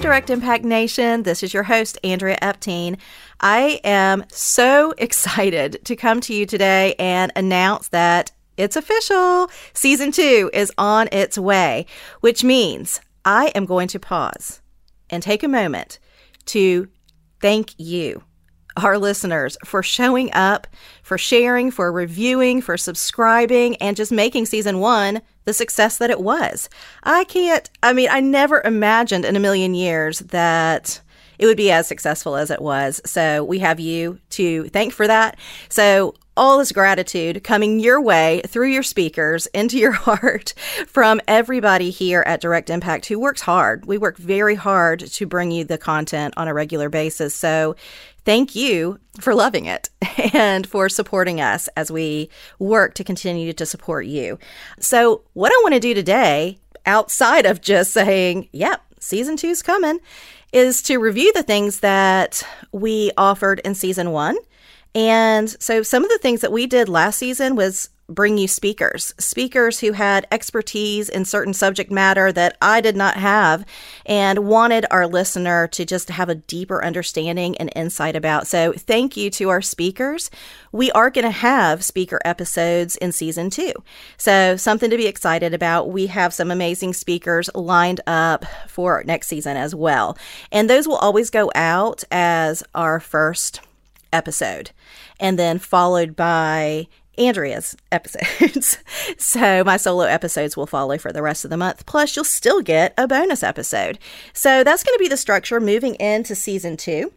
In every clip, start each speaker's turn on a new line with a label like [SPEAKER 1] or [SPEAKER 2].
[SPEAKER 1] Direct Impact Nation. This is your host, Andrea Epting. I am so excited to come to you today and announce that it's official. Season two is on its way, which means I am going to pause and take a moment to thank you our listeners for showing up, for sharing, for reviewing, for subscribing, and just making season one the success that it was. I can't, I mean, I never imagined in a million years that it would be as successful as it was. So we have you to thank for that. So all this gratitude coming your way through your speakers into your heart from everybody here at Direct Impact who works hard. We work very hard to bring you the content on a regular basis. So thank you for loving it and for supporting us as we work to continue to support you. So, what I want to do today, outside of just saying, yep, season two's coming, is to review the things that we offered in season one and so some of the things that we did last season was bring you speakers, speakers who had expertise in certain subject matter that I did not have and wanted our listener to just have a deeper understanding and insight about. So, thank you to our speakers. We are going to have speaker episodes in season two. So, something to be excited about. We have some amazing speakers lined up for next season as well. And those will always go out as our first episode, and then followed by Andrea's episodes. so my solo episodes will follow for the rest of the month. Plus, you'll still get a bonus episode. So that's going to be the structure moving into season two.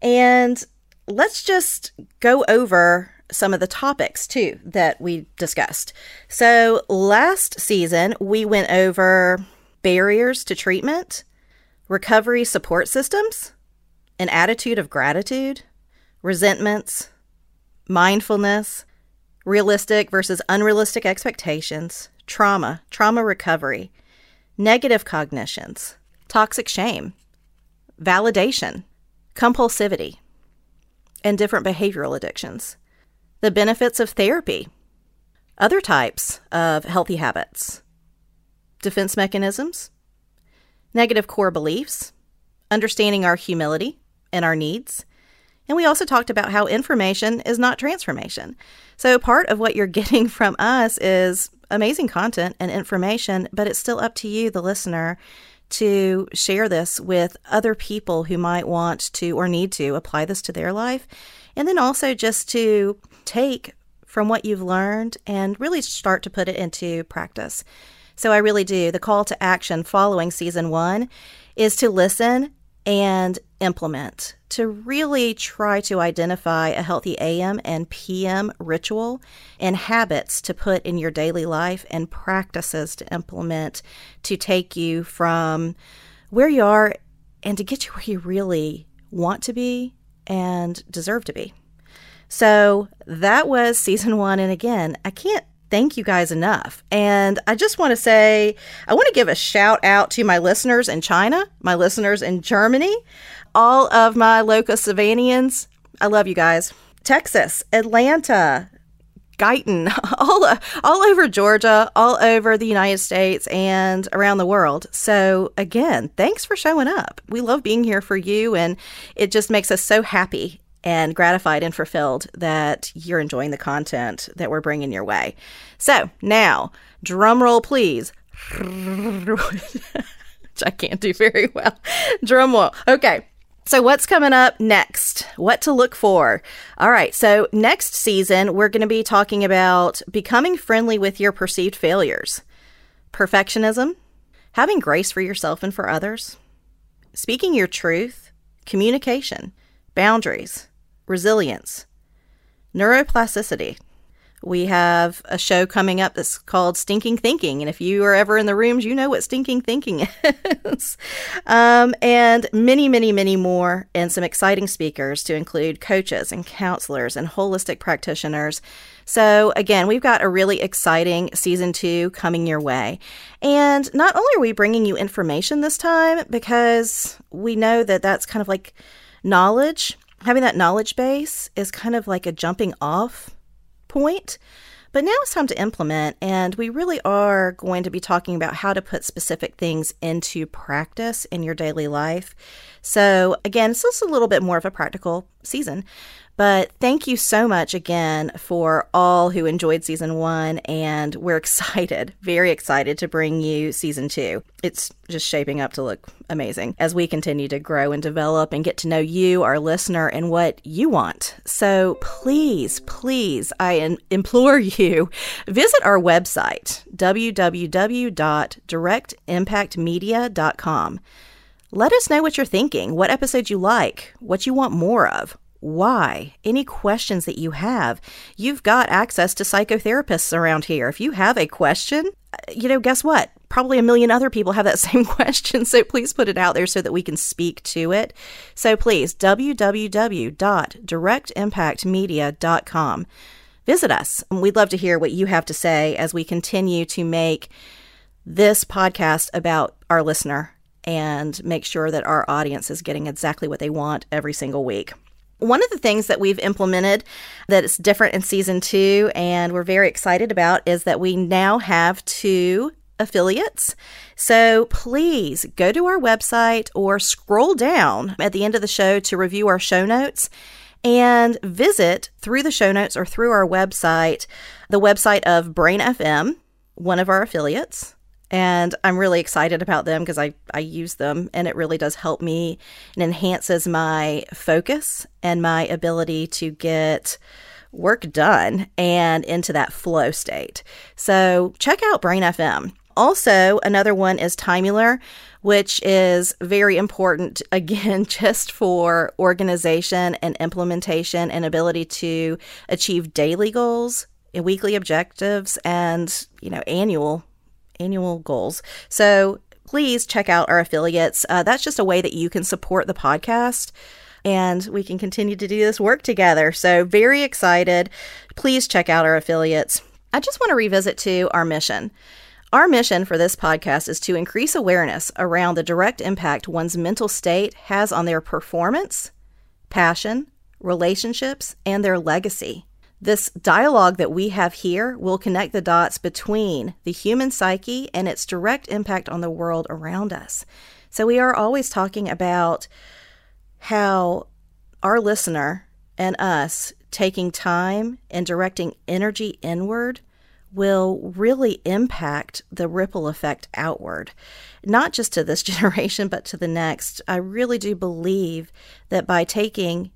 [SPEAKER 1] And let's just go over some of the topics too that we discussed. So last season, we went over barriers to treatment, recovery support systems, an attitude of gratitude, resentments, mindfulness, realistic versus unrealistic expectations, trauma, trauma recovery, negative cognitions, toxic shame, validation, compulsivity, and different behavioral addictions, the benefits of therapy, other types of healthy habits, defense mechanisms, negative core beliefs, understanding our humility and our needs, and we also talked about how information is not transformation. So, part of what you're getting from us is amazing content and information, but it's still up to you, the listener, to share this with other people who might want to or need to apply this to their life. And then also just to take from what you've learned and really start to put it into practice. So, I really do. The call to action following season one is to listen and implement to really try to identify a healthy AM and PM ritual and habits to put in your daily life and practices to implement to take you from where you are and to get you where you really want to be and deserve to be. So that was season one. And again, I can't thank you guys enough. And I just want to say, I want to give a shout out to my listeners in China, my listeners in Germany, all of my locus Savannahians. I love you guys. Texas, Atlanta, Guyton, all all over Georgia, all over the United States and around the world. So again, thanks for showing up. We love being here for you and it just makes us so happy and gratified and fulfilled that you're enjoying the content that we're bringing your way. So now, drum roll, please. Which I can't do very well. Drum roll. Okay. So, what's coming up next? What to look for? All right. So, next season, we're going to be talking about becoming friendly with your perceived failures, perfectionism, having grace for yourself and for others, speaking your truth, communication, boundaries, resilience, neuroplasticity, We have a show coming up that's called Stinking Thinking. And if you are ever in the rooms, you know what stinking thinking is. um, and many, many, many more, and some exciting speakers to include coaches and counselors and holistic practitioners. So, again, we've got a really exciting season two coming your way. And not only are we bringing you information this time, because we know that that's kind of like knowledge, having that knowledge base is kind of like a jumping off point. But now it's time to implement, and we really are going to be talking about how to put specific things into practice in your daily life. So, again, it's just a little bit more of a practical season. But thank you so much again for all who enjoyed season one. And we're excited, very excited to bring you season two. It's just shaping up to look amazing as we continue to grow and develop and get to know you, our listener, and what you want. So please, please, I implore you, visit our website, www.directimpactmedia.com. Let us know what you're thinking, what episodes you like, what you want more of why, any questions that you have. You've got access to psychotherapists around here. If you have a question, uh, you know, guess what? Probably a million other people have that same question. So please put it out there so that we can speak to it. So please, www.directimpactmedia.com. Visit us. We'd love to hear what you have to say as we continue to make this podcast about our listener and make sure that our audience is getting exactly what they want every single week. One of the things that we've implemented that is different in season two and we're very excited about is that we now have two affiliates. So please go to our website or scroll down at the end of the show to review our show notes and visit through the show notes or through our website the website of Brain FM, one of our affiliates and I'm really excited about them because I, I use them and it really does help me and enhances my focus and my ability to get work done and into that flow state. So check out Brain FM. Also, another one is Timeular, which is very important, again, just for organization and implementation and ability to achieve daily goals, weekly objectives, and, you know, annual annual goals. So please check out our affiliates. Uh, that's just a way that you can support the podcast and we can continue to do this work together. So, very excited. Please check out our affiliates. I just want to revisit to our mission. Our mission for this podcast is to increase awareness around the direct impact one's mental state has on their performance, passion, relationships, and their legacy. This dialogue that we have here will connect the dots between the human psyche and its direct impact on the world around us. So, we are always talking about how our listener and us taking time and directing energy inward will really impact the ripple effect outward, not just to this generation, but to the next. I really do believe that by taking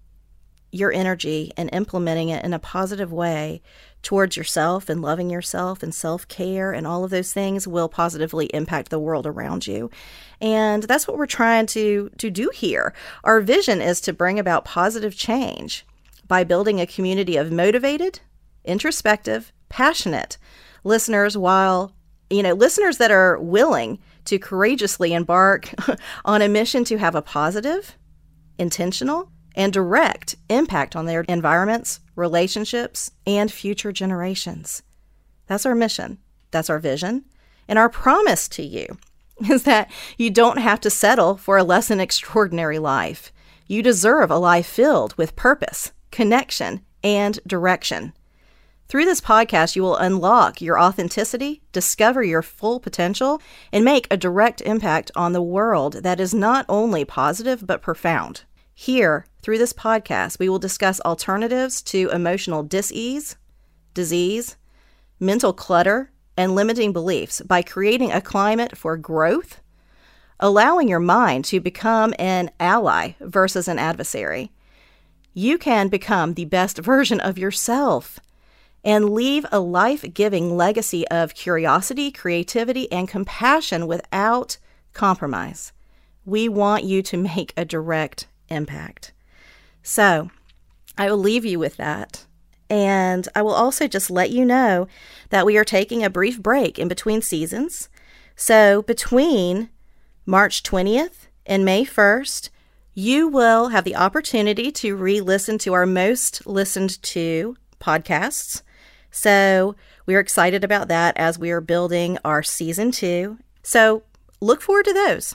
[SPEAKER 1] your energy and implementing it in a positive way towards yourself and loving yourself and self care and all of those things will positively impact the world around you. And that's what we're trying to, to do here. Our vision is to bring about positive change by building a community of motivated, introspective, passionate listeners while you know listeners that are willing to courageously embark on a mission to have a positive intentional and direct impact on their environments, relationships, and future generations. That's our mission. That's our vision. And our promise to you is that you don't have to settle for a less than extraordinary life. You deserve a life filled with purpose, connection, and direction. Through this podcast, you will unlock your authenticity, discover your full potential, and make a direct impact on the world that is not only positive but profound. Here, through this podcast, we will discuss alternatives to emotional disease, disease, mental clutter, and limiting beliefs by creating a climate for growth, allowing your mind to become an ally versus an adversary. You can become the best version of yourself and leave a life giving legacy of curiosity, creativity, and compassion without compromise. We want you to make a direct impact. So I will leave you with that. And I will also just let you know that we are taking a brief break in between seasons. So between March 20th and May 1st, you will have the opportunity to re listen to our most listened to podcasts. So we're excited about that as we are building our season two. So look forward to those.